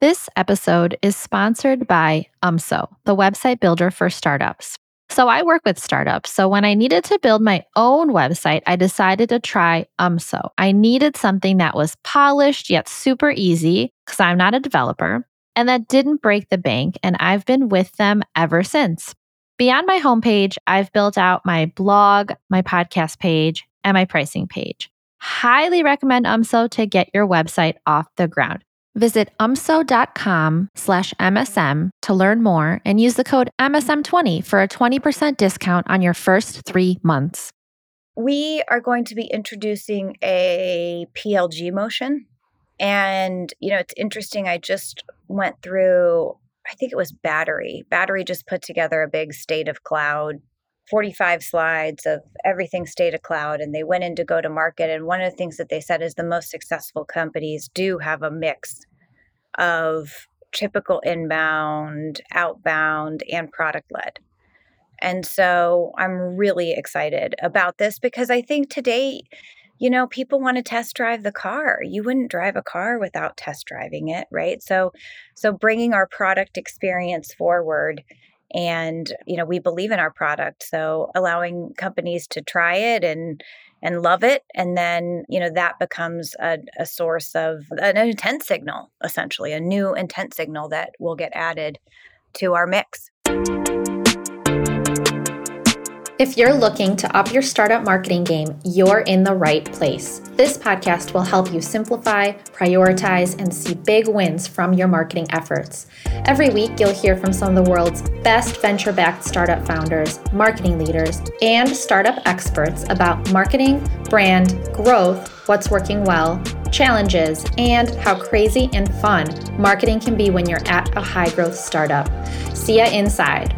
This episode is sponsored by UMSO, the website builder for startups. So I work with startups. So when I needed to build my own website, I decided to try UMSO. I needed something that was polished yet super easy because I'm not a developer and that didn't break the bank. And I've been with them ever since. Beyond my homepage, I've built out my blog, my podcast page, and my pricing page. Highly recommend UMSO to get your website off the ground. Visit umso.com slash MSM to learn more and use the code MSM20 for a 20% discount on your first three months. We are going to be introducing a PLG motion. And, you know, it's interesting. I just went through, I think it was Battery. Battery just put together a big state of cloud 45 slides of everything state of cloud and they went in to go to market and one of the things that they said is the most successful companies do have a mix of typical inbound outbound and product led and so i'm really excited about this because i think today you know people want to test drive the car. You wouldn't drive a car without test driving it right? So so bringing our product experience forward and you know we believe in our product so allowing companies to try it and and love it and then you know that becomes a, a source of an intent signal essentially a new intent signal that will get added to our mix if you're looking to up your startup marketing game, you're in the right place. This podcast will help you simplify, prioritize, and see big wins from your marketing efforts. Every week, you'll hear from some of the world's best venture backed startup founders, marketing leaders, and startup experts about marketing, brand, growth, what's working well, challenges, and how crazy and fun marketing can be when you're at a high growth startup. See ya inside.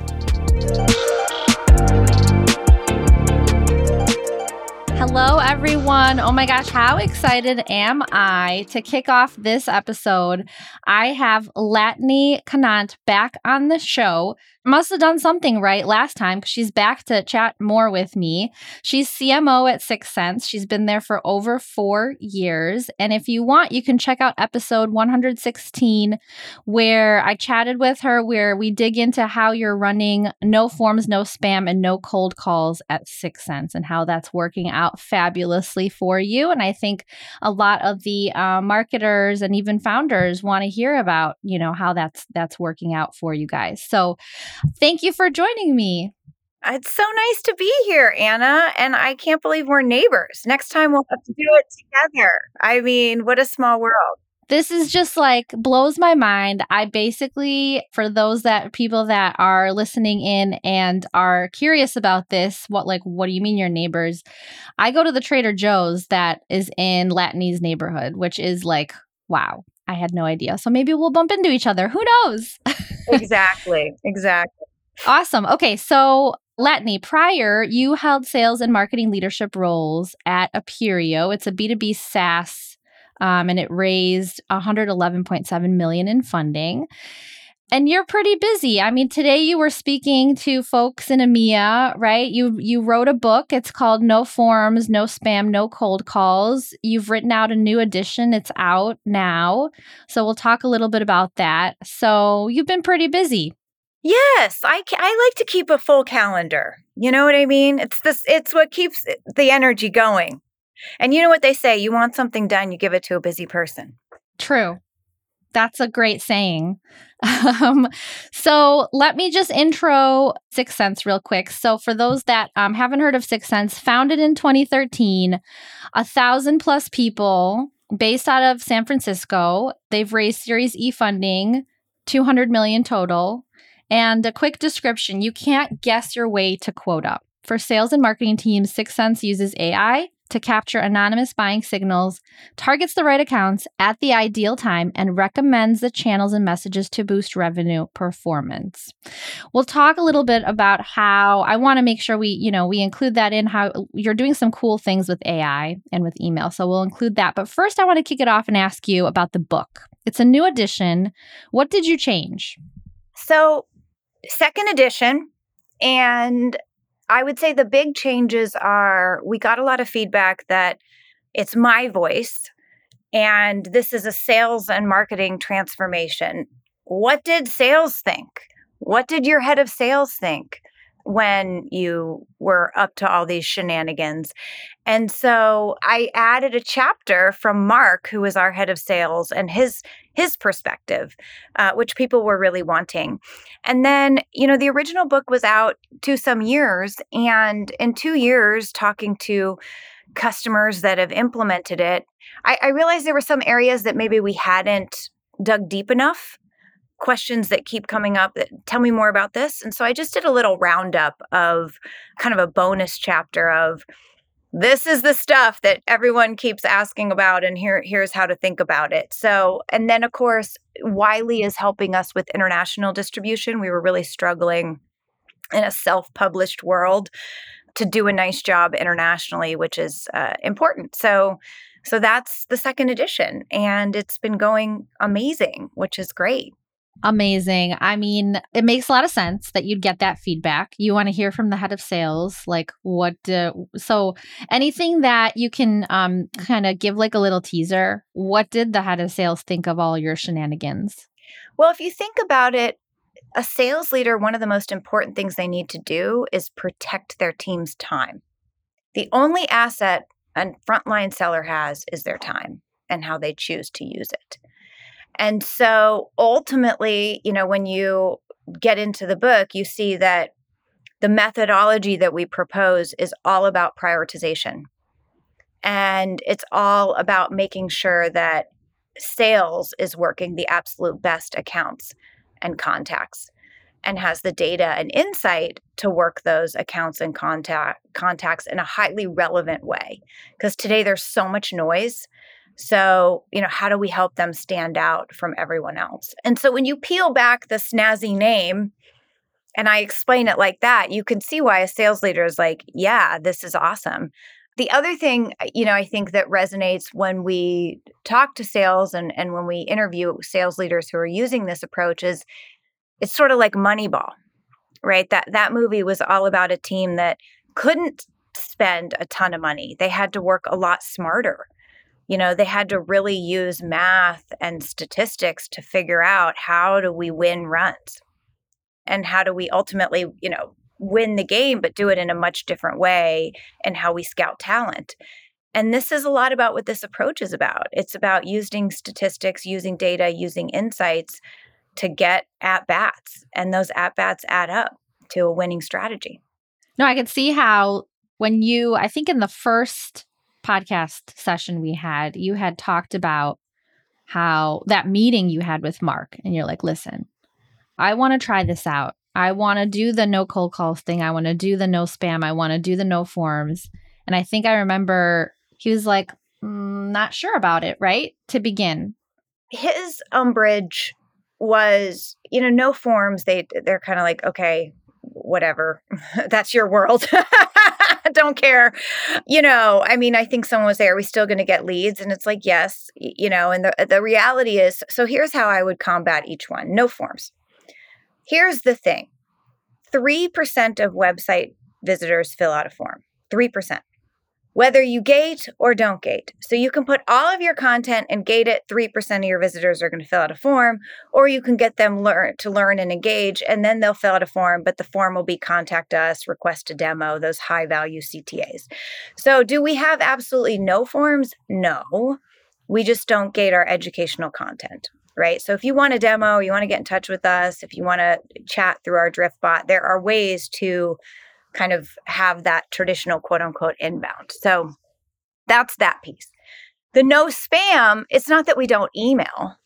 Hello, everyone. Oh my gosh, how excited am I to kick off this episode? I have Latané Conant back on the show must have done something right last time because she's back to chat more with me. She's CMO at 6sense. She's been there for over four years. And if you want, you can check out episode 116, where I chatted with her, where we dig into how you're running no forms, no spam, and no cold calls at 6sense and how that's working out fabulously for you. And I think a lot of the uh, marketers and even founders want to hear about, you know, how that's that's working out for you guys. So Thank you for joining me. It's so nice to be here, Anna. And I can't believe we're neighbors. Next time we'll have to do it together. I mean, what a small world. This is just like blows my mind. I basically, for those that people that are listening in and are curious about this, what like, what do you mean your neighbors? I go to the Trader Joe's that is in Latané's neighborhood, which is like, wow, I had no idea. So maybe we'll bump into each other. Who knows? exactly. Exactly. Awesome. Okay. So, Latané, prior, you held sales and marketing leadership roles at Appirio. It's a B2B SaaS, um, and it raised 111.7 million in funding and you're pretty busy. I mean, today you were speaking to folks in EMEA, right? You you wrote a book. It's called No Forms, No Spam, No Cold Calls. You've written out a new edition. It's out now. So we'll talk a little bit about that. So you've been pretty busy. Yes, I I like to keep a full calendar. You know what I mean? It's this it's what keeps eh, the energy going. And you know what they say, you want something done, you give it to a busy person. True. That's a great saying. Um, so let me just intro 6sense real quick. So for those that um, haven't heard of 6sense, founded in 2013, a thousand plus people based out of San Francisco. They've raised Series E funding, 200 million total. And a quick description: you can't guess your way to quota. For sales and marketing teams, 6sense uses AI to capture anonymous buying signals, targets the right accounts at the ideal time, and recommends the channels and messages to boost revenue performance. We'll talk a little bit about how I want to make sure we, you know, we include that in how you're doing some cool things with AI and with email. So we'll include that. But first, I want to kick it off and ask you about the book. It's a new edition. What did you change? So, second edition, and I would say the big changes are we got a lot of feedback that it's my voice and this is a sales and marketing transformation. What did sales think? What did your head of sales think when you were up to all these shenanigans? And so I added a chapter from Mark, who was our head of sales, and his his perspective, uh, which people were really wanting. And then, you know, the original book was out to some years, and in two years, talking to customers that have implemented it, I, I realized there were some areas that maybe we hadn't dug deep enough questions that keep coming up that tell me more about this. And so I just did a little roundup of kind of a bonus chapter of this is the stuff that everyone keeps asking about and here here's how to think about it. So, and then of course, Wiley is helping us with international distribution. We were really struggling in a self-published world to do a nice job internationally, which is uh, important. So, so that's the second edition, and it's been going amazing, which is great. Amazing. I mean, it makes a lot of sense that you'd get that feedback. You want to hear from the head of sales, like what. Uh, so, anything that you can um, kind of give like a little teaser. What did the head of sales think of all your shenanigans? Well, if you think about it, a sales leader, one of the most important things they need to do is protect their team's time. The only asset a frontline seller has is their time and how they choose to use it. And so ultimately, you know, when you get into the book, you see that the methodology that we propose is all about prioritization. And it's all about making sure that sales is working the absolute best accounts and contacts and has the data and insight to work those accounts and contact contacts in a highly relevant way because today there's so much noise so you know how do we help them stand out from everyone else and so when you peel back the snazzy name and i explain it like that you can see why a sales leader is like yeah this is awesome the other thing uh, you know i think that resonates when we talk to sales and, and when we interview sales leaders who are using this approach is it's sort of like Moneyball, right? That that movie was all about a team that couldn't spend a ton of money. They had to work a lot smarter. You know, they had to really use math and statistics to figure out how do we win runs and how do we ultimately, you know, win the game, but do it in a much different way and how we scout talent. And this is a lot about what this approach is about. It's about using statistics, using data, using insights to get at bats, and those at bats add up to a winning strategy. No, I can see how when you, I think in the first podcast session we had, you had talked about how that meeting you had with Mark, and you're like, listen, I want to try this out. I want to do the no cold calls thing. I want to do the no spam. I want to do the no forms. And I think I remember he was like, mm, not sure about it, right? To begin. His umbrage was you know no forms they they're kind of like okay whatever that's your world. Don't care. You know i mean i think someone was there are we still going to get leads? And it's like yes you know and the the reality is so here's how i would combat each one no forms. Here's the thing 3% of website visitors fill out a form 3% whether you gate or don't gate. So you can put all of your content and gate it. 3% of your visitors are going to fill out a form, or you can get them learn to learn and engage, and then they'll fill out a form, but the form will be contact us, request a demo, those high value CTAs. So do we have absolutely no forms? No. We just don't gate our educational content right? So if you want a demo, you want to get in touch with us, if you want to chat through our drift bot, there are ways to kind of have that traditional quote unquote inbound. So that's that piece. The no spam, it's not that we don't email,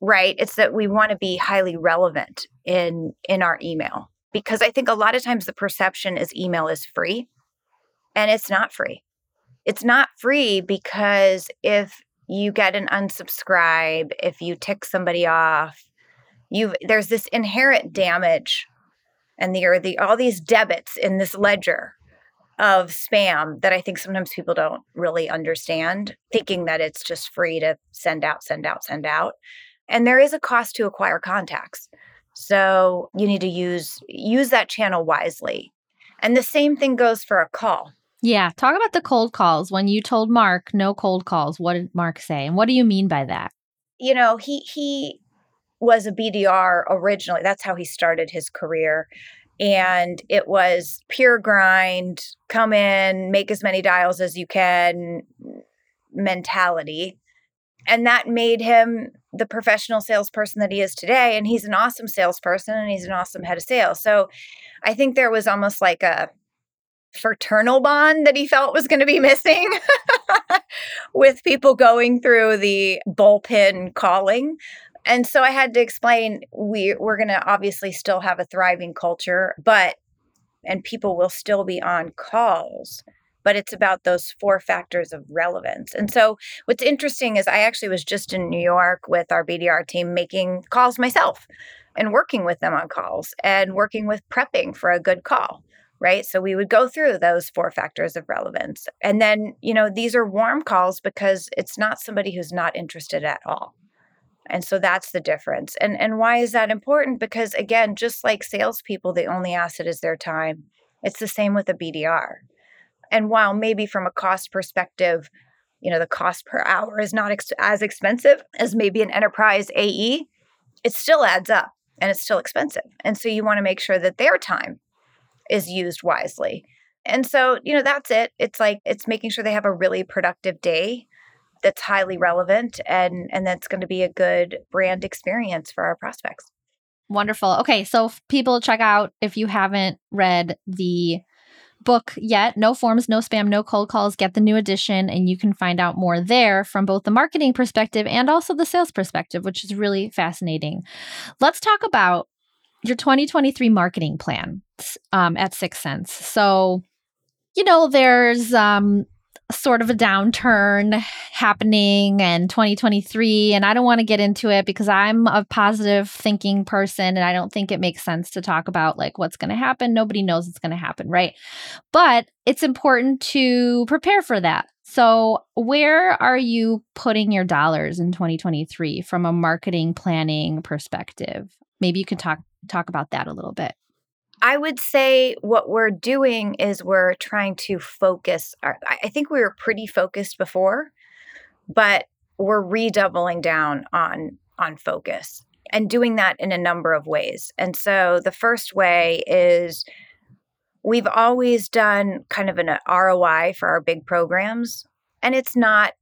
right? It's that we want to be highly relevant in in our email because I think a lot of times the perception is email is free and it's not free. It's not free because if you get an unsubscribe, if you tick somebody off, you there's this inherent damage and there are the all these debits in this ledger of spam that I think sometimes people don't really understand, thinking that it's just free to send out, send out, send out. And there is a cost to acquire contacts. So you need to use use that channel wisely. And the same thing goes for a call. Yeah. Talk about the cold calls. When you told Mark no cold calls, what did Mark say? And what do you mean by that? You know, he he was a BDR originally. That's how he started his career. And it was pure grind, come in, make as many dials as you can mentality. And that made him the professional salesperson that he is today. And he's an awesome salesperson and he's an awesome head of sales. So I think there was almost like a fraternal bond that he felt was going to be missing with people going through the bullpen calling. And so I had to explain we we're going to obviously still have a thriving culture, but and people will still be on calls, but it's about those four factors of relevance. And so what's interesting is I actually was just in New York with our BDR team making calls myself and working with them on calls and working with prepping for a good call right? So we would go through those four factors of relevance. And then, you know, these are warm calls because it's not somebody who's not interested at all. And so that's the difference. And and why is that important? Because again, just like salespeople, the only asset is their time. It's the same with a BDR. And while maybe from a cost perspective, you know, the cost per hour is not ex- as expensive as maybe an enterprise AE, it still adds up and it's still expensive. And so you want to make sure that their time is used wisely. And so, you know, that's it. It's like it's making sure they have a really productive day that's highly relevant and and that's going to be a good brand experience for our prospects. Wonderful. Okay, so people check out if you haven't read the book yet, No Forms, No Spam, No Cold Calls, get the new edition and you can find out more there from both the marketing perspective and also the sales perspective, which is really fascinating. Let's talk about your 2023 marketing plan um, at 6sense. So, you know, there's um, sort of a downturn happening in 2023 and I don't want to get into it because I'm a positive thinking person and I don't think it makes sense to talk about like what's going to happen. Nobody knows what's going to happen, right? But it's important to prepare for that. So, where are you putting your dollars in 2023 from a marketing planning perspective? Maybe you can talk talk about that a little bit. I would say what we're doing is we're trying to focus. Our, I think we were pretty focused before, but we're redoubling down on on focus and doing that in a number of ways. And so the first way is we've always done kind of an ROI for our big programs, and it's not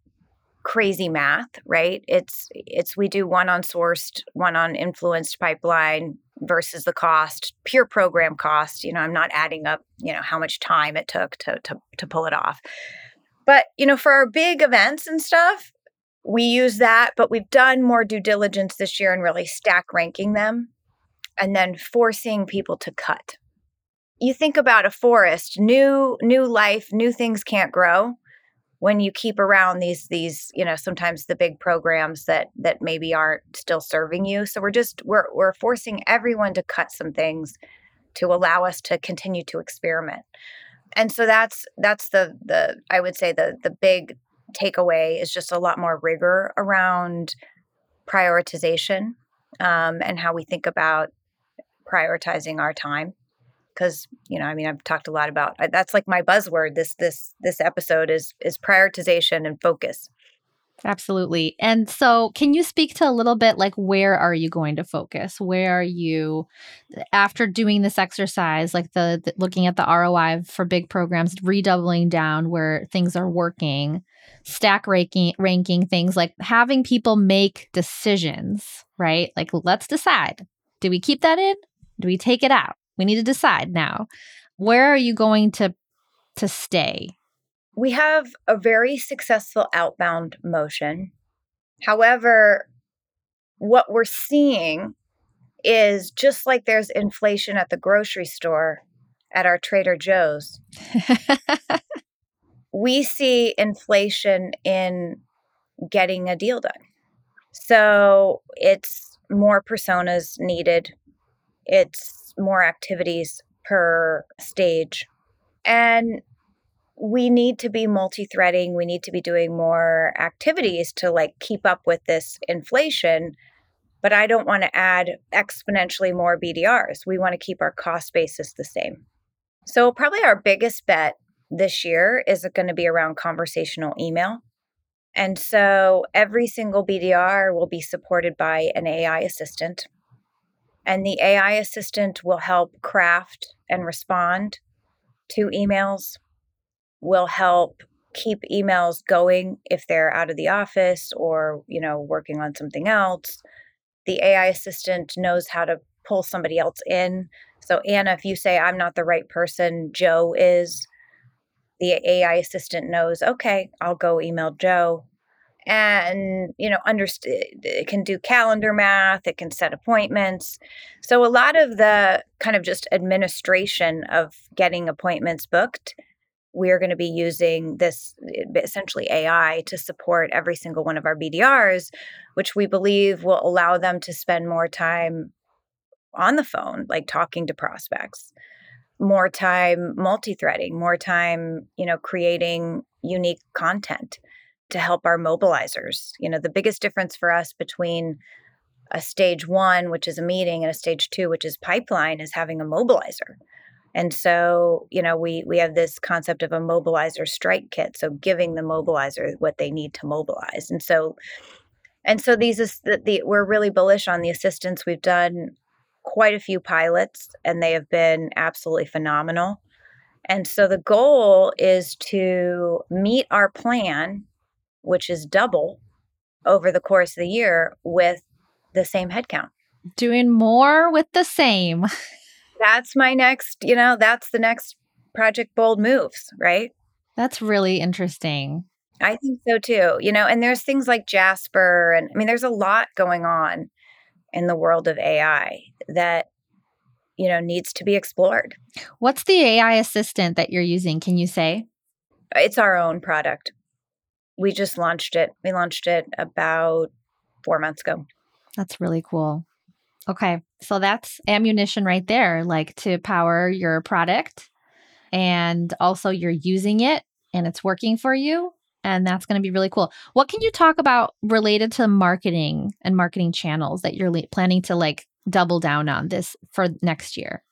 crazy math, right? It's it's we do one on sourced, one on influenced pipeline, versus the cost, pure program cost. You know, I'm not adding up, you know, how much time it took to to to pull it off. But, you know, for our big events and stuff, we use that, but we've done more due diligence this year and really stack ranking them and then forcing people to cut. You think about a forest, new new life, new things can't grow when you keep around these these you know sometimes the big programs that that maybe aren't still serving you. So we're just we're we're forcing everyone to cut some things to allow us to continue to experiment. And so that's that's the the i would say the the big takeaway is just a lot more rigor around prioritization um, and how we think about prioritizing our time because you know i mean i've talked a lot about that's like my buzzword this this this episode is is prioritization and focus. Absolutely and so can you speak to a little bit like where are you going to focus? Where are you after doing this exercise like the, the looking at the roi for big programs redoubling down where things are working stack ranking ranking things like having people make decisions right? Like let's decide do we keep that in? Do we take it out we need to decide now. Where are you going to to stay? We have a very successful outbound motion. However, what we're seeing is just like there's inflation at the grocery store at our Trader Joe's. we see inflation in getting a deal done. So it's more personas needed. It's more activities per stage. And we need to be multi-threading we need to be doing more activities to like keep up with this inflation but i don't want to add exponentially more bdrs we want to keep our cost basis the same so probably our biggest bet this year is going to be around conversational email. And so every single BDR will be supported by an AI assistant. And the AI assistant will help craft and respond to emails, will help keep emails going if they're out of the office or, you know, working on something else. The AI assistant knows how to pull somebody else in. So Anna, if you say I'm not the right person, Joe is, the AI assistant knows, okay, I'll go email Joe and you know understand eh, it can do calendar math it can set appointments. So a lot of the kind of just administration of getting appointments booked we're going to be using this eh, essentially AI to support every single one of our BDRs, which we believe will allow them to spend more time on the phone, like talking to prospects, more time multi threading, more time, you know, creating unique content to help our mobilizers. You know, the biggest difference for us between a stage one, which is a meeting, and a stage two, which is pipeline, is having a mobilizer. And so, you know, we we have this concept of a mobilizer strike kit. So giving the mobilizer what they need to mobilize. And so, and so these is the, the we're really bullish on the assistance. We've done quite a few pilots, and they have been absolutely phenomenal. And so the goal is to meet our plan which is double over the course of the year with the same headcount. Doing more with the same. That's my next, you know, that's the next Project Bold moves, right? That's really interesting. I think so too. You know, and there's things like Jasper, and I mean, there's a lot going on in the world of AI that, you know, needs to be explored. What's the AI assistant that you're using? Can you say? It's our own product we just launched it. We launched it about four months ago. That's really cool. Okay. So that's ammunition right there, like to power your product. And also you're using it and it's working for you. And that's going to be really cool. What can you talk about related to marketing and marketing channels that you're le- planning to like double down on this for next year?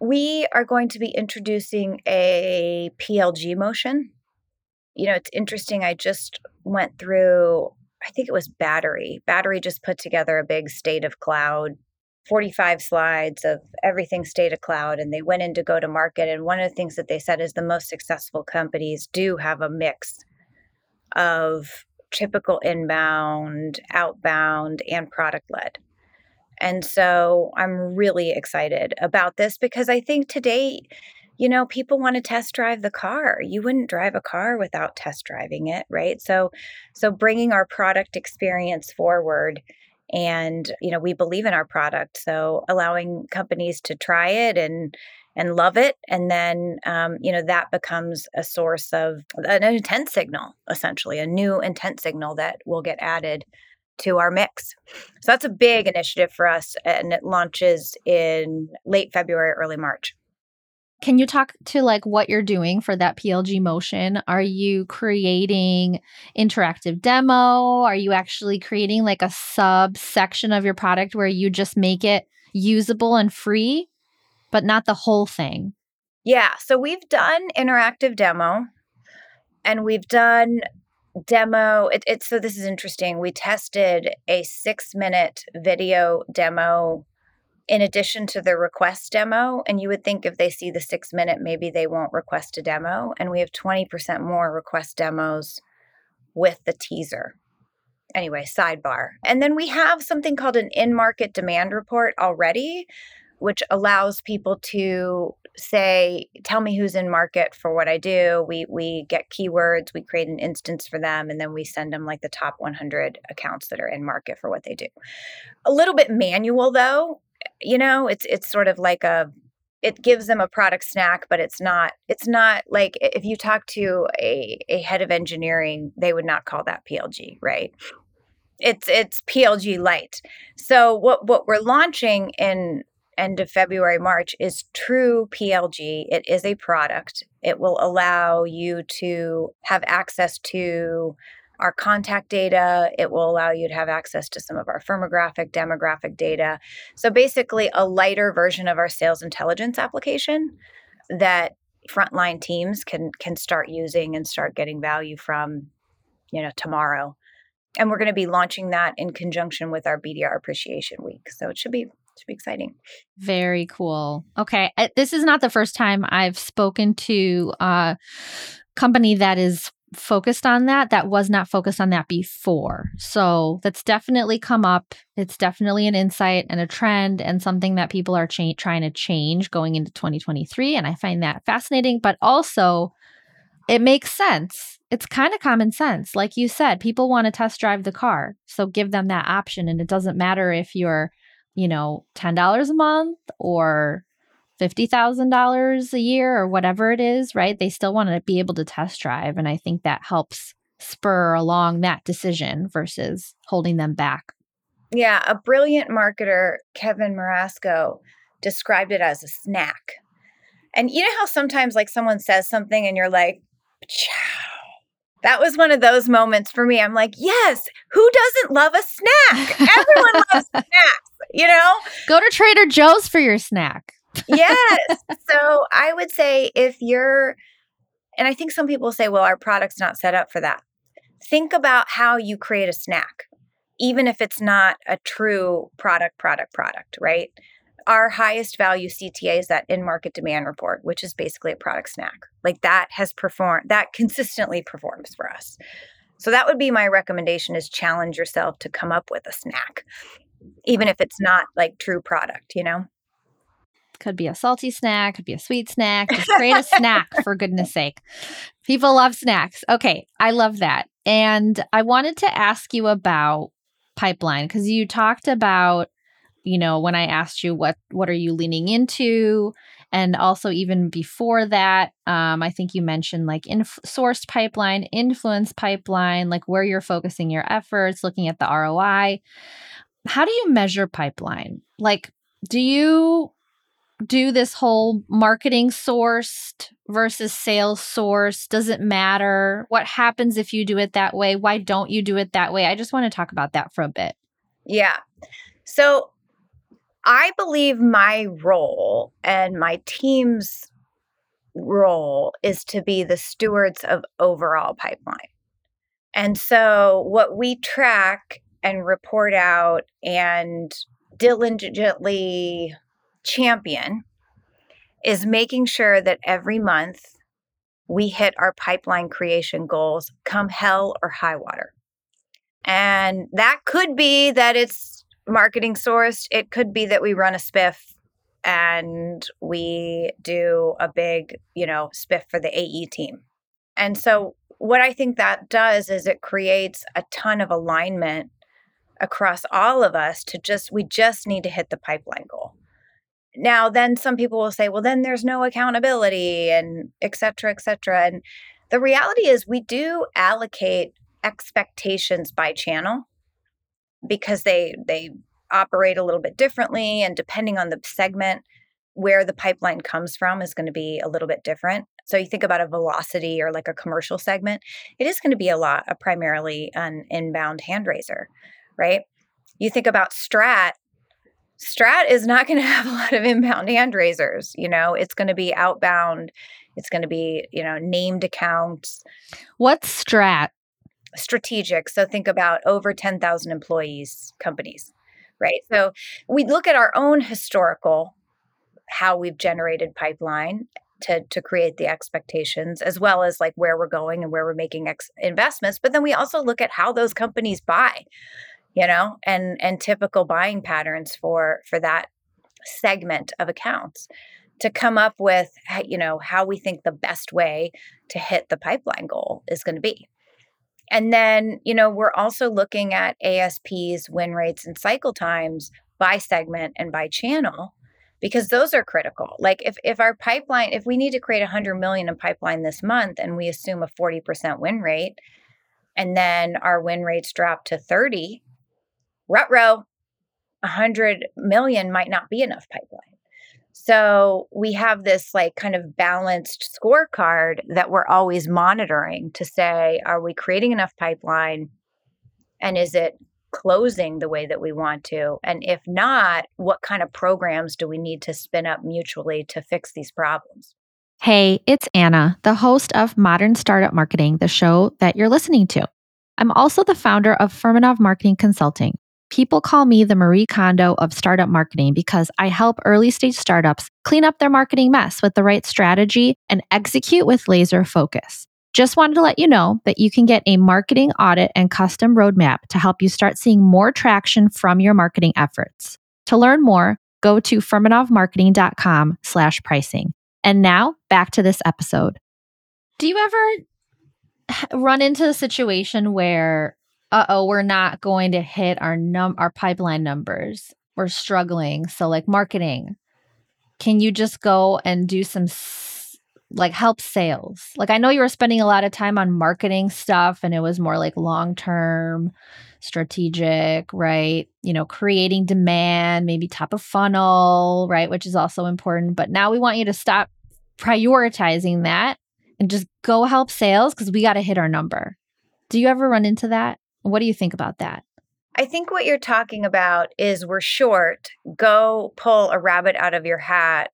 We are going to be introducing a PLG motion you know, it's interesting. I just went through, I think it was Battery. Battery just put together a big state of cloud, 45 slides of everything state of cloud, and they went in to go to market. And one of the things that they said is the most successful companies do have a mix of typical inbound, outbound, and product led. And so I'm really excited about this because I think today, you know, people want to test drive the car. You wouldn't drive a car without test driving it, right? So so bringing our product experience forward and you know, we believe in our product, so allowing companies to try it and and love it and then um, you know that becomes a source of an intent signal essentially a new intent signal that will get added to our mix so that's a big initiative for us and it launches in late february early march can you talk to like what you're doing for that PLG motion? Are you creating interactive demo? Are you actually creating like a subsection of your product where you just make it usable and free, but not the whole thing? Yeah, so we've done interactive demo and we've done demo it, it's so this is interesting we tested a six minute video demo in addition to the request demo. And you would think if they see the six minute, maybe they won't request a demo. And we have 20% more request demos with the teaser. Anyway, sidebar. And then we have something called an in market demand report already, which allows people to say, tell me who's in market for what I do. We we get keywords, we create an instance for them, and then we send them like the top 100 accounts that are in market for what they do. A little bit manual though, you know it's it's sort of like a it gives them a product snack but it's not it's not like if you talk to a, a head of engineering they would not call that plg right? It's it's plg light. So what what we're launching in end of february march is true plg it is a product. It will allow you to have access to our contact data. It will allow you to have access to some of our firmographic, demographic data. So basically, a lighter version of our sales intelligence application that frontline teams can can start using and start getting value from you know tomorrow and we're going to be launching that in conjunction with our bdr appreciation week so it should be should be exciting very cool okay this is not the first time i've spoken to a company that is focused on that that was not focused on that before. So that's definitely come up. It's definitely an insight and a trend and something that people are cha- trying to change going into 2023. And I find that fascinating, but also it makes sense. It's kind of common sense. Like you said, people want to test drive the car. So give them that option. And it doesn't matter if you're, you know, $10 a month or $50,000 a year or whatever it is, right? They still want to be able to test drive. And I think that helps spur along that decision versus holding them back. Yeah, a brilliant marketer, Kevin Marasco, described it as a snack. And you know how sometimes like someone says something and you're like, Chow. that was one of those moments for me. I'm like, yes, who doesn't love a snack? Everyone loves snacks, you know? Go to Trader Joe's for your snack yes. So I would say if you're, and I think some people say, well, our product's not set up for that. Think about how you create a snack, even if it's not a true product, product, product, right? Our highest value CTA is that in market demand report, which is basically a product snack. Like that has performed, that consistently performs for us. So that would be my recommendation is challenge yourself to come up with a snack, even if it's not like true product, you know? Could be a salty snack, could be a sweet snack. Just create a snack for goodness sake. People love snacks. Okay, I love that. And I wanted to ask you about pipeline because you talked about, you know, when I asked you what what are you leaning into, and also even before that, um, I think you mentioned like inf- sourced pipeline, influence pipeline, like where you're focusing your efforts, looking at the ROI. How do you measure pipeline? Like, do you do this whole marketing sourced versus sales sourced? Does it matter? What happens if you do it that way? Why don't you do it that way? I just want to talk about that for a bit. Yeah. So I believe my role and my team's role is to be the stewards of overall pipeline. And so what we track and report out and diligently champion is making sure that every month we hit our pipeline creation goals come hell or high water. And that could be that it's marketing sourced, it could be that we run a spiff and we do a big, you know, spiff for the AE team. And so what I think that does is it creates a ton of alignment across all of us to just we just need to hit the pipeline goal. Now, then some people will say, well, then there's no accountability and et cetera, et cetera. And the reality is, we do allocate expectations by channel because they they operate a little bit differently and depending on the segment where the pipeline comes from is going to be a little bit different so you think about a velocity or like a commercial segment it is going to be a lot of primarily an inbound hand raiser right you think about strat Strat is not going to have a lot of inbound hand raisers. You know, it's going to be outbound. It's going to be, you know, named accounts. What's Strat? Strategic. So think about over 10,000 employees companies, right? So we look at our own historical, how we've generated pipeline to, to create the expectations as well as like where we're going and where we're making ex- investments. But then we also look at how those companies buy you know and and typical buying patterns for for that segment of accounts to come up with you know how we think the best way to hit the pipeline goal is going to be. And then you know we're also looking at asps win rates and cycle times by segment and by channel because those are critical. Like if if our pipeline if we need to create 100 million in pipeline this month and we assume a 40% win rate and then our win rates drop to 30 rut row, 100 million might not be enough pipeline. So we have this like kind of balanced scorecard that we're always monitoring to say, are we creating enough pipeline? And is it closing the way that we want to? And if not, what kind of programs do we need to spin up mutually to fix these problems? Hey, it's Anna, the host of Modern Startup Marketing, the show that you're listening to. I'm also the founder of Furmanov Marketing Consulting. People call me the Marie Kondo of startup marketing because I help early stage startups clean up their marketing mess with the right strategy and execute with laser focus. Just wanted to let you know that you can get a marketing audit and custom roadmap to help you start seeing more traction from your marketing efforts. To learn more, go to furmanovmarketing.com slash pricing. And now back to this episode. Do you ever run into a situation where, uh oh, we're not going to hit our num our pipeline numbers? We're struggling. So like marketing, can you just go and do some like help sales? Like I know you were spending a lot of time on marketing stuff and it was more like long term strategic, right? You know, creating demand, maybe top of funnel, right? Which is also important. But now we want you to stop prioritizing that and just go help sales because we got to hit our number. Do you ever run into that? What do you think about that? I think what you're talking about is we're short. Go pull a rabbit out of your hat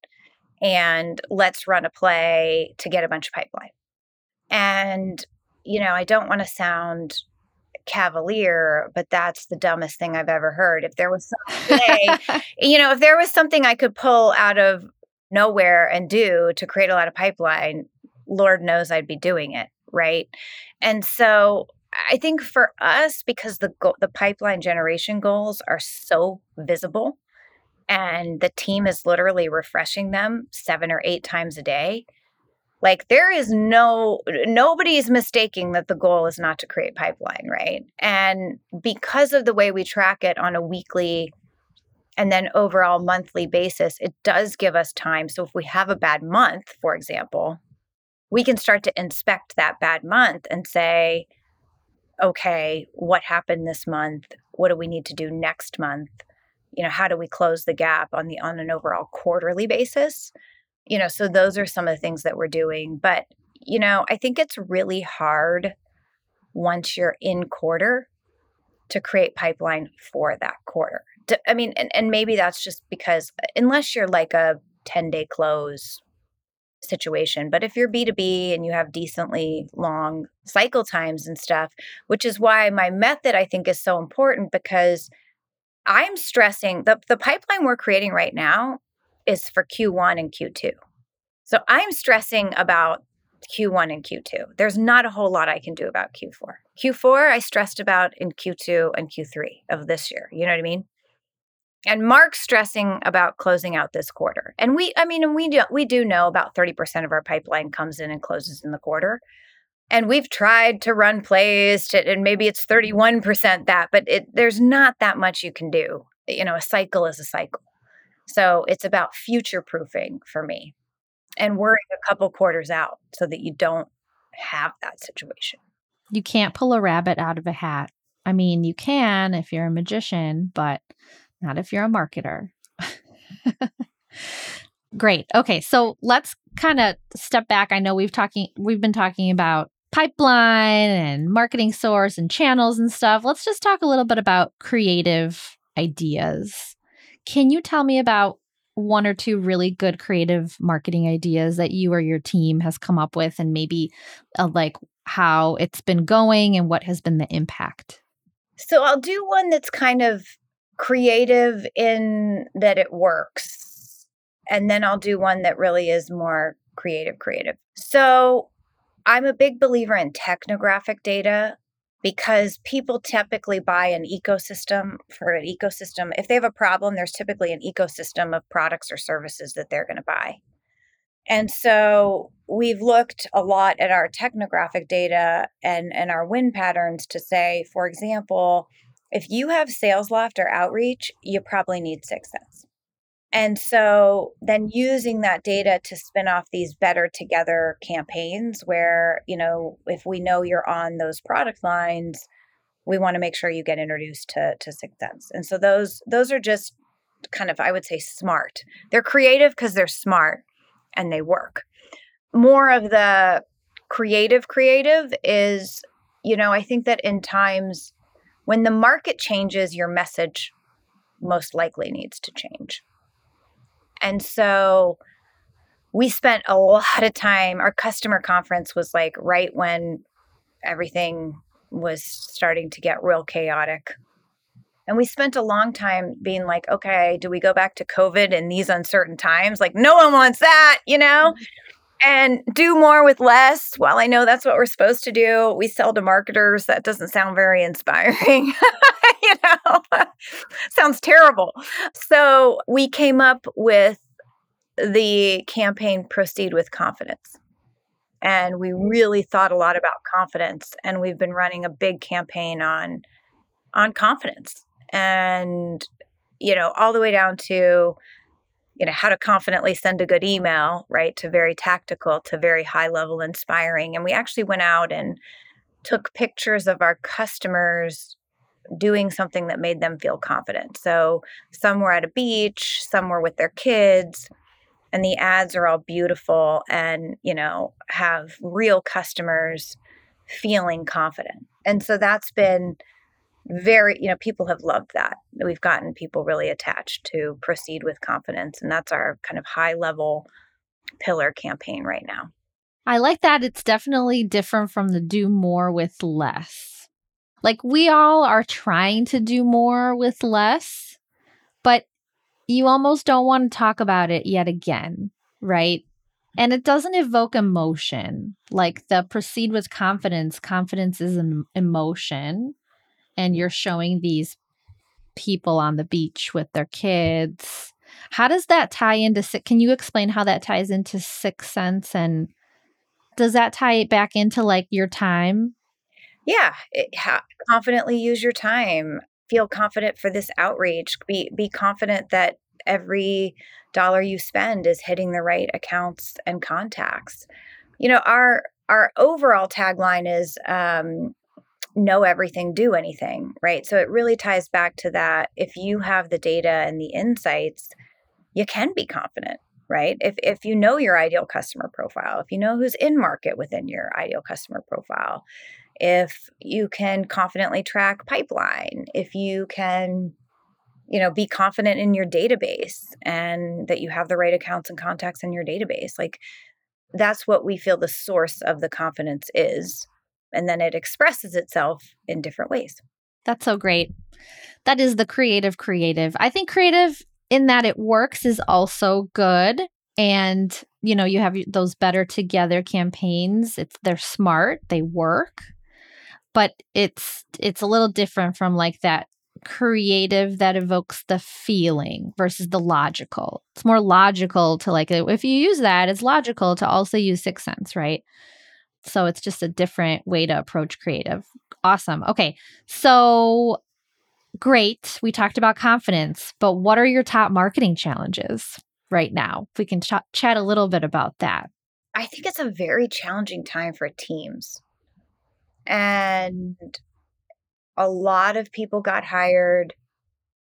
and let's run a play to get a bunch of pipeline. And, you know, I don't want to sound cavalier, but that's the dumbest thing I've ever heard. If there was some way, you know, if there was something I could pull out of nowhere and do to create a lot of pipeline, Lord knows I'd be doing it, right? And so I think for us, because the go- the pipeline generation goals are so visible, and the team is literally refreshing them seven or eight times a day like there is no nobody's mistaking that the goal is not to create pipeline right? And because of the way we track it on a weekly and then overall monthly basis it does give us time. So if we have a bad month for example we can start to inspect that bad month and say okay what happened this month? What do we need to do next month? You know how do we close the gap on the on an overall quarterly basis? You know so those are some of the things that we're doing but you know i think it's really hard once you're in quarter to create pipeline for that quarter. I mean and, and maybe that's just because unless you're like a 10 day close situation but if you're b2b and you have decently long cycle times and stuff which is why my method i think is so important because I'm stressing the, the pipeline we're creating right now is for Q1 and Q2. So I'm stressing about Q1 and Q2. There's not a whole lot I can do about Q4. Q4 I stressed about in Q2 and Q3 of this year. You know what I mean? And Mark's stressing about closing out this quarter. And we I mean and we do we do know about 30% of our pipeline comes in and closes in the quarter. And we've tried to run plays to, and maybe it's 31% that but it, there's not that much you can do. You know a cycle is a cycle. So it's about future proofing for me. And worrying a couple quarters out so that you don't have that situation. You can't pull a rabbit out of a hat. I mean you can if you're a magician but not if you're a marketer great okay so let's kind of step back i know we've talking we've been talking about pipeline and marketing source and channels and stuff, let's just talk a little bit about creative ideas. Can you tell me about one or two really good creative marketing ideas that you or your team has come up with and maybe uh, like how it's been going and what has been the impact? So I'll do one that's kind of creative in that it works. And then I'll do one that really is more creative creative. So I'm a big believer in technographic data because people typically buy an ecosystem for an ecosystem. If they have a problem, there's typically an ecosystem of products or services that they're going to buy. And so we've looked a lot at our technographic data and, and our win patterns to say, for example, if you have SalesLoft or outreach, you probably need 6sense. And so then using that data to spin off these better together campaigns where, you know, if we know you're on those product lines, we want to make sure you get introduced to to 6sense. And so those those are just kind of I would say smart. They're creative because they're smart and they work. More of the creative creative is, you know, I think that in times when the market changes, your message most likely needs to change. And so we spent a lot of time. Our customer conference was like right when everything was starting to get real chaotic. And we spent a long time being like, okay, do we go back to COVID in these uncertain times? Like, no one wants that, you know? Mm-hmm. And do more with less. Well, I know that's what we're supposed to do. We sell to marketers. That doesn't sound very inspiring. you know, sounds terrible. So we came up with the campaign Proceed with Confidence. And we mm. really thought a lot about confidence. And we've been running a big campaign on on confidence and you know all the way down to you know how to confidently send a good email right to very tactical to very high level inspiring and we actually went out and took pictures of our customers doing something that made them feel confident. So some were at a beach some were with their kids and the ads are all beautiful and you know have real customers feeling confident. And so that's been very you know people have loved that we've gotten people really attached to proceed with confidence and that's our kind of high level pillar campaign right now. I like that it's definitely different from the do more with less. Like we all are trying to do more with less but you almost don't want to talk about it yet again right? And it doesn't evoke emotion like the proceed with confidence confidence is an emotion and you're showing these people on the beach with their kids. How does that tie into can you explain how that ties into 6sense and does that tie it back into like your time? Yeah, it, ha- confidently use your time. Feel confident for this outreach. Be be confident that every dollar you spend is hitting the right accounts and contacts. You know, our our overall tagline is um, know everything, do anything, right? So it really ties back to that. If you have the data and the insights, you can be confident, right? If, if you know your ideal customer profile, if you know who's in market within your ideal customer profile, if you can confidently track pipeline, if you can you know be confident in your database and that you have the right accounts and contacts in your database like that's what we feel the source of the confidence is and then it expresses itself in different ways. That's so great. That is the creative creative. I think creative in that it works is also good and you know you have those better together campaigns it's they're smart they work but it's it's a little different from like that creative that evokes the feeling versus the logical it's more logical to like if you use that it's logical to also use 6sense right so it's just a different way to approach creative. Awesome. Okay. So great. We talked about confidence, but what are your top marketing challenges right now? If we can ch- chat a little bit about that. I think it's a very challenging time for teams. And a lot of people got hired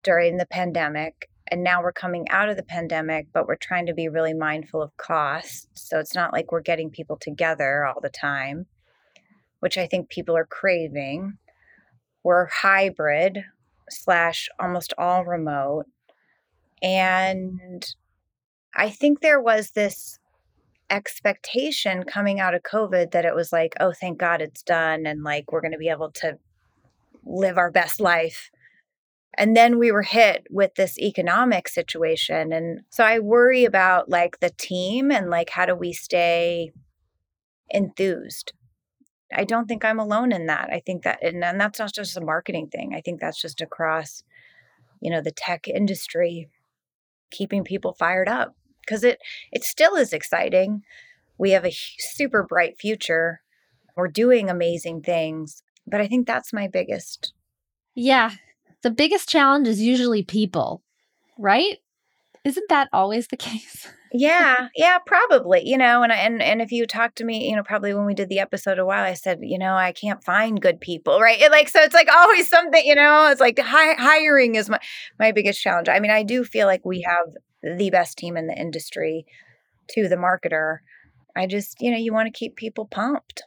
during the pandemic and now we're coming out of the pandemic but we're trying to be really mindful of costs so it's not like we're getting people together all the time which i think people are craving. We're hybrid slash almost all remote. And i think there was this expectation coming out of covid that it was like oh thank god it's done and like we're going to be able to live our best life and then we were hit with this economic situation and so i worry about like the team and like how do we stay enthused? I don't think i'm alone in that. I think that and, and that's not just a marketing thing. I think that's just across you know the tech industry keeping people fired up because it it still is exciting. We have a super bright future. We're doing amazing things but i think that's my biggest yeah the biggest challenge is usually people, right? Isn't that always the case? yeah, yeah, probably. You know, and and and if you talk to me, you know, probably when we did the episode a while, I said, you know, I can't find good people, right? It, like so, it's like always something. You know, it's like hi- hiring is my my biggest challenge. I mean, I do feel like we have the best team in the industry. To the marketer, I just, you know, you want to keep people pumped.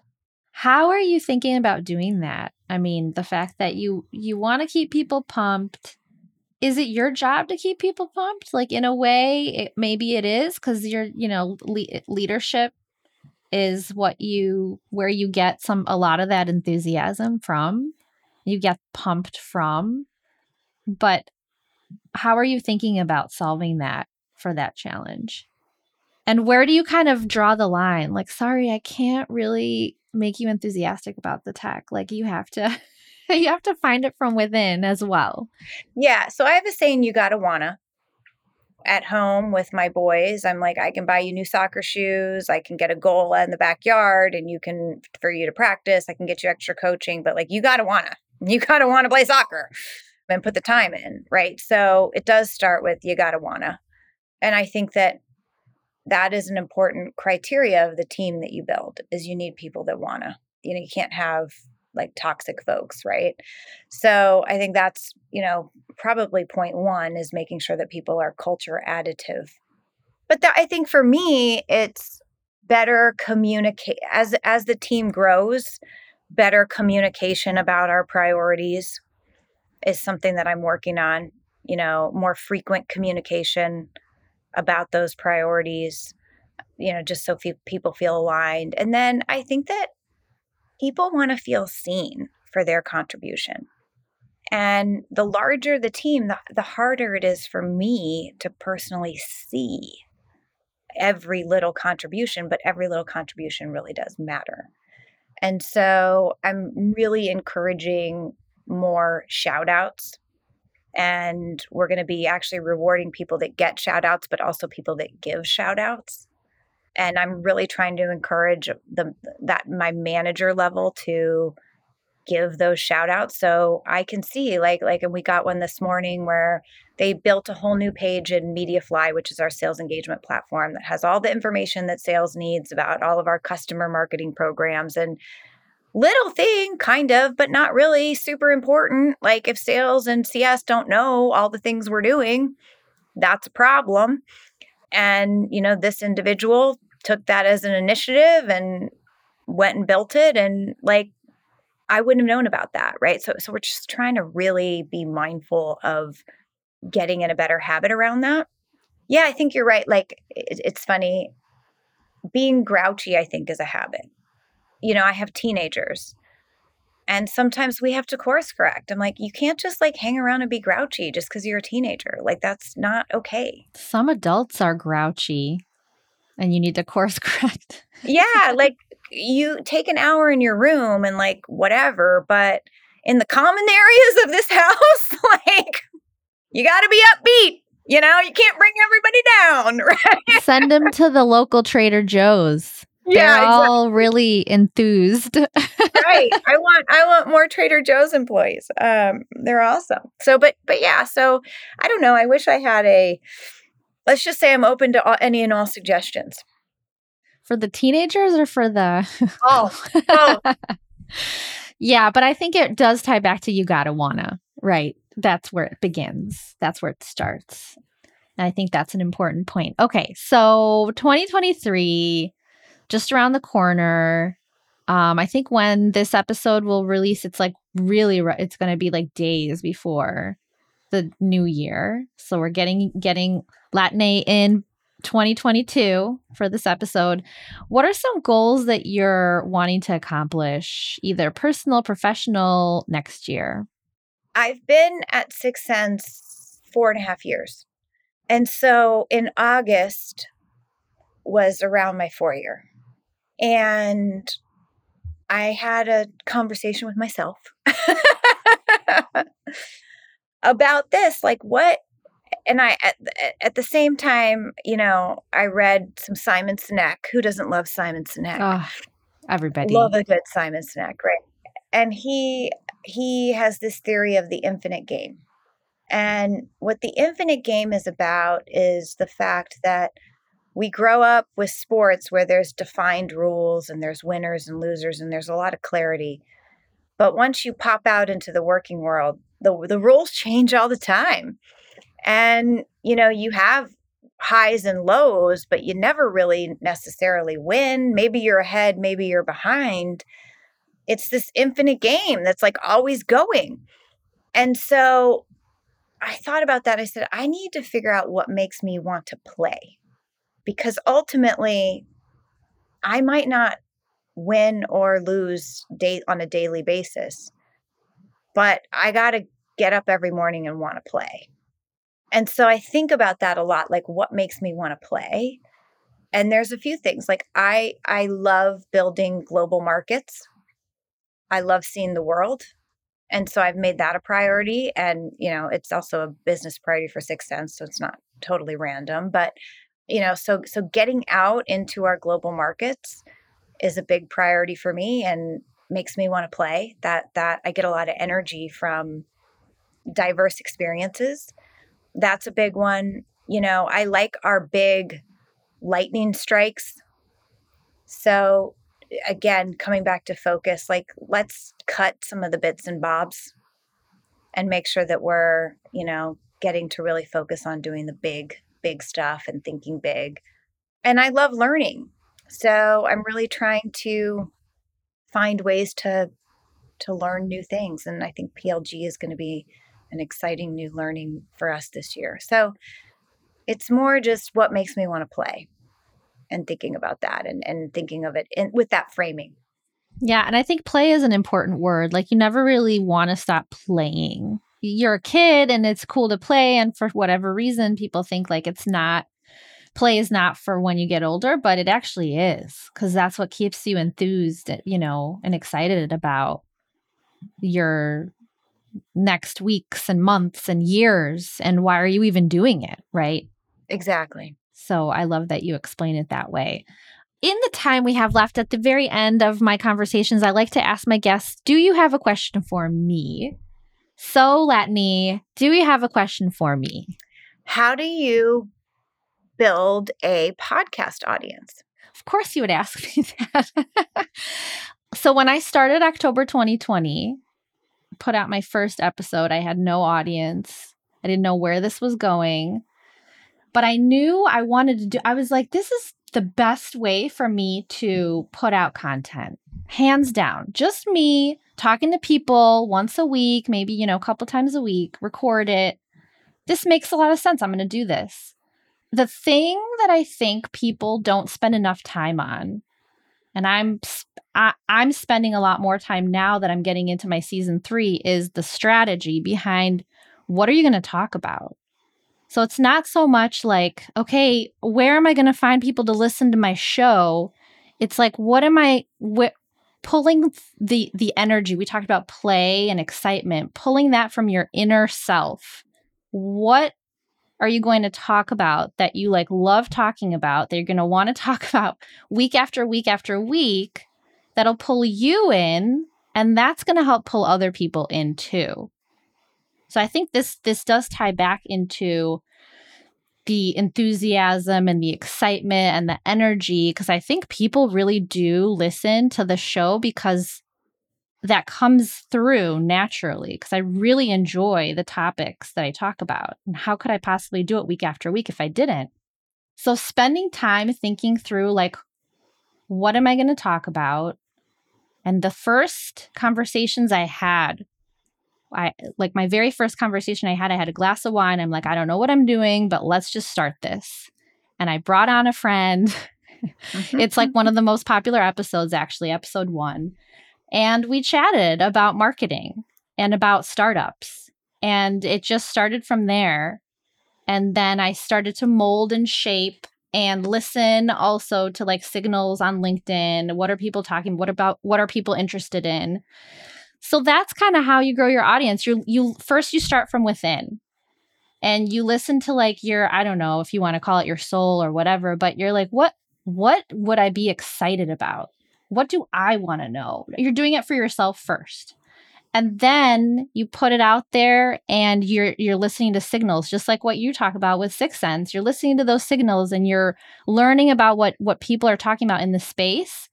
How are you thinking about doing that? I mean, the fact that you you want to keep people pumped is it your job to keep people pumped? Like in a way, it, maybe it is because you're, you know, le- leadership is what you where you get some a lot of that enthusiasm from. You get pumped from. But how are you thinking about solving that for that challenge? And where do you kind of draw the line? Like, sorry, I can't really make you enthusiastic about the tech. Like you have to you have to find it from within as well. Yeah. So I have a saying you gotta wanna. At home with my boys, I'm like, I can buy you new soccer shoes. I can get a goal in the backyard and you can, for you to practice, I can get you extra coaching, but like, you gotta wanna. You gotta wanna play soccer and put the time in. Right. So it does start with you gotta wanna. And I think that that is an important criteria of the team that you build is you need people that wanna. You know, you can't have like toxic folks, right? So I think that's, you know, probably point one is making sure that people are culture additive. But that, I think for me, it's better communicate as as the team grows, better communication about our priorities is something that I'm working on, you know, more frequent communication about those priorities, you know, just so people feel aligned. And then I think that people want to feel seen for their contribution. And the larger the team, the, the harder it is for me to personally see every little contribution, but every little contribution really does matter. And so I'm really encouraging more shout outs. And we're going to be actually rewarding people that get shout outs, but also people that give shout outs and i'm really trying to encourage the that my manager level to give those shout outs so i can see like like and we got one this morning where they built a whole new page in mediafly which is our sales engagement platform that has all the information that sales needs about all of our customer marketing programs and little thing kind of but not really super important like if sales and cs don't know all the things we're doing that's a problem and, you know, this individual took that as an initiative and went and built it. And like, I wouldn't have known about that. Right. So, so we're just trying to really be mindful of getting in a better habit around that. Yeah, I think you're right. Like, it, it's funny. Being grouchy, I think, is a habit. You know, I have teenagers and sometimes we have to course correct. I'm like, you can't just like hang around and be grouchy just because you're a teenager. Like, that's not okay. Some adults are grouchy and you need to course correct. yeah. Like, you take an hour in your room and like whatever, but in the common areas of this house, like, you got to be upbeat. You know, you can't bring everybody down, right? Send them to the local Trader Joe's. Yeah, They're all really enthused. right. I want I want more Trader Joe's employees. Um, they're awesome. So, but but yeah. So I don't know. I wish I had a. Let's just say I'm open to all, any and all suggestions. For the teenagers or for the oh, oh. yeah, but I think it does tie back to you gotta wanna right. That's where it begins. That's where it starts. And I think that's an important point. Okay, so 2023 just around the corner. Um, I think when this episode will release, it's like really, it's going to be like days before the new year. So we're getting getting Latané in 2022 for this episode. What are some goals that you're wanting to accomplish, either personal, professional, next year? I've been at 6sense four and a half years. And so in August was around my four year. And I had a conversation with myself about this like what and I at, at the same time, you know, I read some Simon Sinek. Who doesn't love Simon Sinek? Oh, everybody love a good Simon Sinek, right? And he he has this theory of the infinite game. And what the infinite game is about is the fact that we grow up with sports where there's defined rules and there's winners and losers and there's a lot of clarity. But once you pop out into the working world, the the rules change all the time. And you know, you have highs and lows, but you never really necessarily win. Maybe you're ahead, maybe you're behind. It's this infinite game that's like always going. And so I thought about that. I said, I need to figure out what makes me want to play because ultimately I might not win or lose day on a daily basis, but I got to get up every morning and want to play. And so I think about that a lot like what makes me want to play? And there's a few things. Like I I love building global markets. I love seeing the world. And so I've made that a priority and you know, it's also a business priority for 6sense, so it's not totally random, but you know, so so getting out into our global markets is a big priority for me and makes me want to play. That that I get a lot of energy from diverse experiences. That's a big one. You know, I like our big lightning strikes. So again, coming back to focus, like let's cut some of the bits and bobs and make sure that we're, you know, getting to really focus on doing the big, big stuff and thinking big. And I love learning. So I'm really trying to find ways to to learn new things and I think PLG is going to be an exciting new learning for us this year. So it's more just what makes me want to play and thinking about that and, and thinking of it in, with that framing. Yeah. And I think play is an important word. Like you never really want to stop playing. You're a kid and it's cool to play. And for whatever reason, people think like it's not, play is not for when you get older, but it actually is because that's what keeps you enthused, eh, you know, and excited about your next weeks and months and years and why are you even doing it right? Exactly. So i love that you explain it that way. In the time we have left at the very end of my conversations i like to ask my guests do you have a question for me so Latané do you have a question for me how do you build a podcast audience of course you would ask me that so when i started october 2020 put out my first episode, I had no audience. I didn't know where this was going. But I knew I wanted to do I was like this is the best way for me to put out content. Hands down. Just me talking to people once a week, maybe, you know, a couple times a week, record it. This makes a lot of sense. I'm going to do this. The thing that I think people don't spend enough time on and I'm I, I'm spending a lot more time now that I'm getting into my season three is the strategy behind what are you going to talk about. So it's not so much like, okay, where am I going to find people to listen to my show? It's like, what am I wh- pulling the the energy? We talked about play and excitement, pulling that from your inner self. What are you going to talk about that you like love talking about that you're going to want to talk about week after week after week that'll pull you in and that's going to help pull other people in too. So I think this this does tie back into the enthusiasm and the excitement and the energy because I think people really do listen to the show because that comes through naturally because I really enjoy the topics that I talk about. And how could I possibly do it week after week if I didn't? So, spending time thinking through, like, what am I going to talk about? And the first conversations I had, I like my very first conversation I had, I had a glass of wine. I'm like, I don't know what I'm doing, but let's just start this. And I brought on a friend. it's like one of the most popular episodes, actually, episode one and we chatted about marketing and about startups. And it just started from there. And then I started to mold and shape and listen also to like signals on LinkedIn. What are people talking? What about what are people interested in? So that's kind of how you grow your audience. You you first you start from within. And you listen to like your I don't know if you want to call it your soul or whatever, but you're like what what would I be excited about? what do I want to know? You're doing it for yourself first. And then you put it out there and you're you're listening to signals just like what you talk about with 6sense. You're listening to those signals and you're learning about what what people are talking about in the space.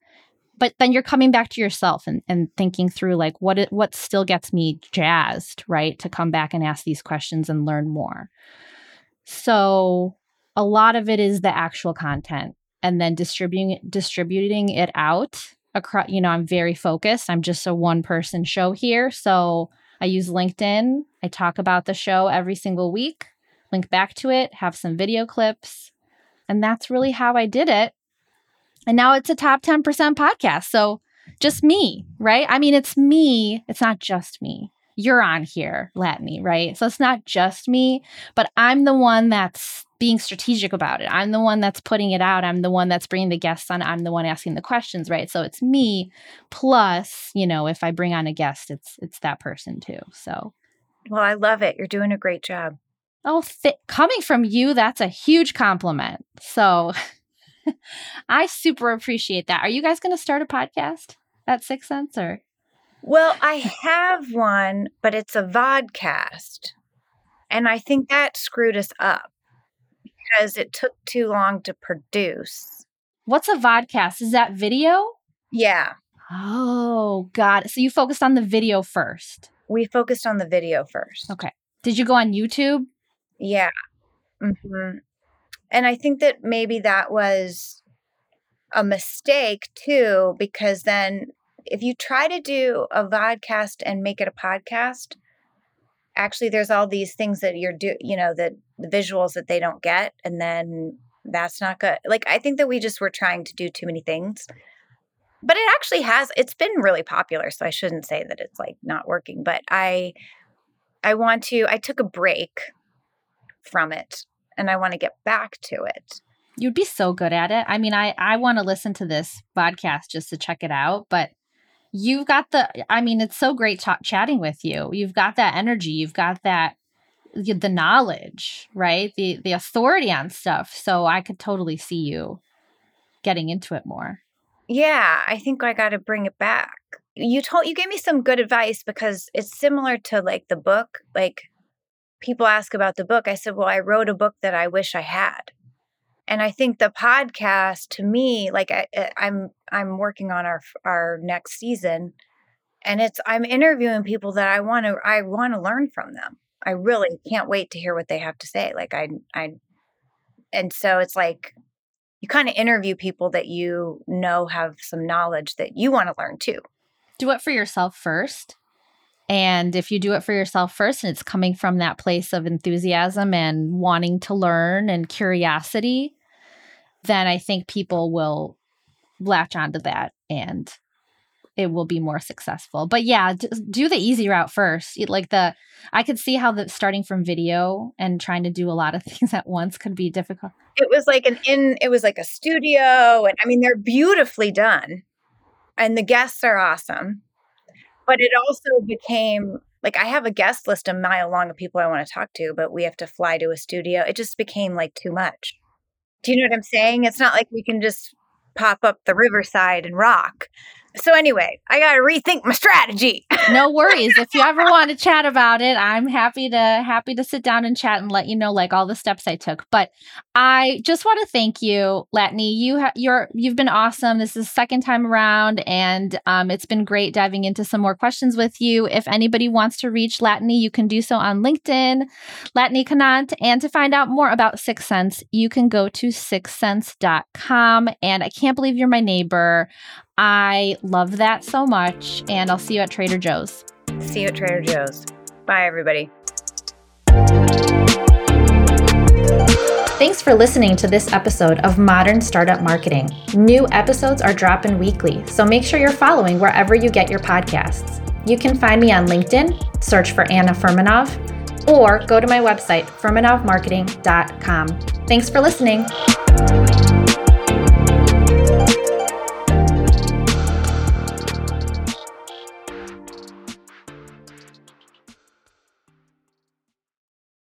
But then you're coming back to yourself and, and thinking through like what it, what still gets me jazzed, right? To come back and ask these questions and learn more. So a lot of it is the actual content and then distributing distributing it out across you know i'm very focused i'm just a one person show here so I use LinkedIn. I talk about the show every single week, link back to it, have some video clips. And that's really how I did it. And now it's a top 10% podcast. So just me, right? I mean, it's me, it's not just me. You're on here, Latané, right? So it's not just me, but I'm the one that's being strategic about it. I'm the one that's putting it out. I'm the one that's bringing the guests on. I'm the one asking the questions, right? So it's me plus, you know, if I bring on a guest, it's it's that person too. So Well, I love it. You're doing a great job. Oh, th- coming from you, that's a huge compliment. So I super appreciate that. Are you guys going to start a podcast at 6sense or? Well, I have one, but it's a vodcast. And I think that screwed us up because it took too long to produce. What's a vodcast? Is that video? Yeah. Oh, God. So you focused on the video first. We focused on the video first. Okay. Did you go on YouTube? Yeah. hmm And I think that maybe that was a mistake too, because then if you try to do a vodcast and make it a podcast, actually there's all these things that you're do you know that the visuals that they don't get and then that's not good. Like i think that we just were trying to do too many things. But it actually has it's been really popular so i shouldn't say that it's like not working but i i want to i took a break from it and i want to get back to it You'd be so good at it. I mean, I I want to listen to this podcast just to check it out, but you've got the I mean, it's so great ch- chatting with you. You've got that energy, you've got that the knowledge, right? The the authority on stuff. So I could totally see you getting into it more. yeah i think i got to bring it back you told you gave me some good advice because it's similar to like the book like people ask about the book i said well i wrote a book that i wish i had. And i think the podcast to me like I, i'm i'm working on our our next season and it's i'm interviewing people that i want to i want to learn from them. I really can't wait to hear what they have to say like i i and so it's like you kind of interview people that you know have some knowledge that you want to learn too. Do it for yourself first. And if you do it for yourself first and it's coming from that place of enthusiasm and wanting to learn and curiosity, then I think people will latch onto that and it will be more successful. But yeah, do the easy route first. Like the I could see how the starting from video and trying to do a lot of things at once could be difficult. it was like an in it was like a studio and i mean they're beautifully done and the guests are awesome but it also became like i have a guest list a mile long of people i want to talk to but we have to fly to a studio. It just became like too much. Do you know what i'm saying? It's not like we can just pop up the riverside and rock so anyway i gotta rethink my strategy. No worries. If you ever want to chat about it i'm happy to happy to sit down and chat and let you know like all the steps i took. But i just want to thank you Latané. you ha- you're you've been awesome. This is second time around and um, it's been great diving into some more questions with you. If anybody wants to reach Latané, you can do so on linkedin Latané Conant and to find out more about 6sense you can go to 6sense.com and i can't believe you're my neighbor I love that so much. And I'll see you at Trader Joe's. see you at trader joe's bye everybody Thanks for listening to this episode of Modern Startup Marketing. New episodes are dropping weekly, so make sure you're following wherever you get your podcasts. You can find me on LinkedIn, search for Anna Furmanov, or go to my website, furmanovmarketing.com. Thanks for listening.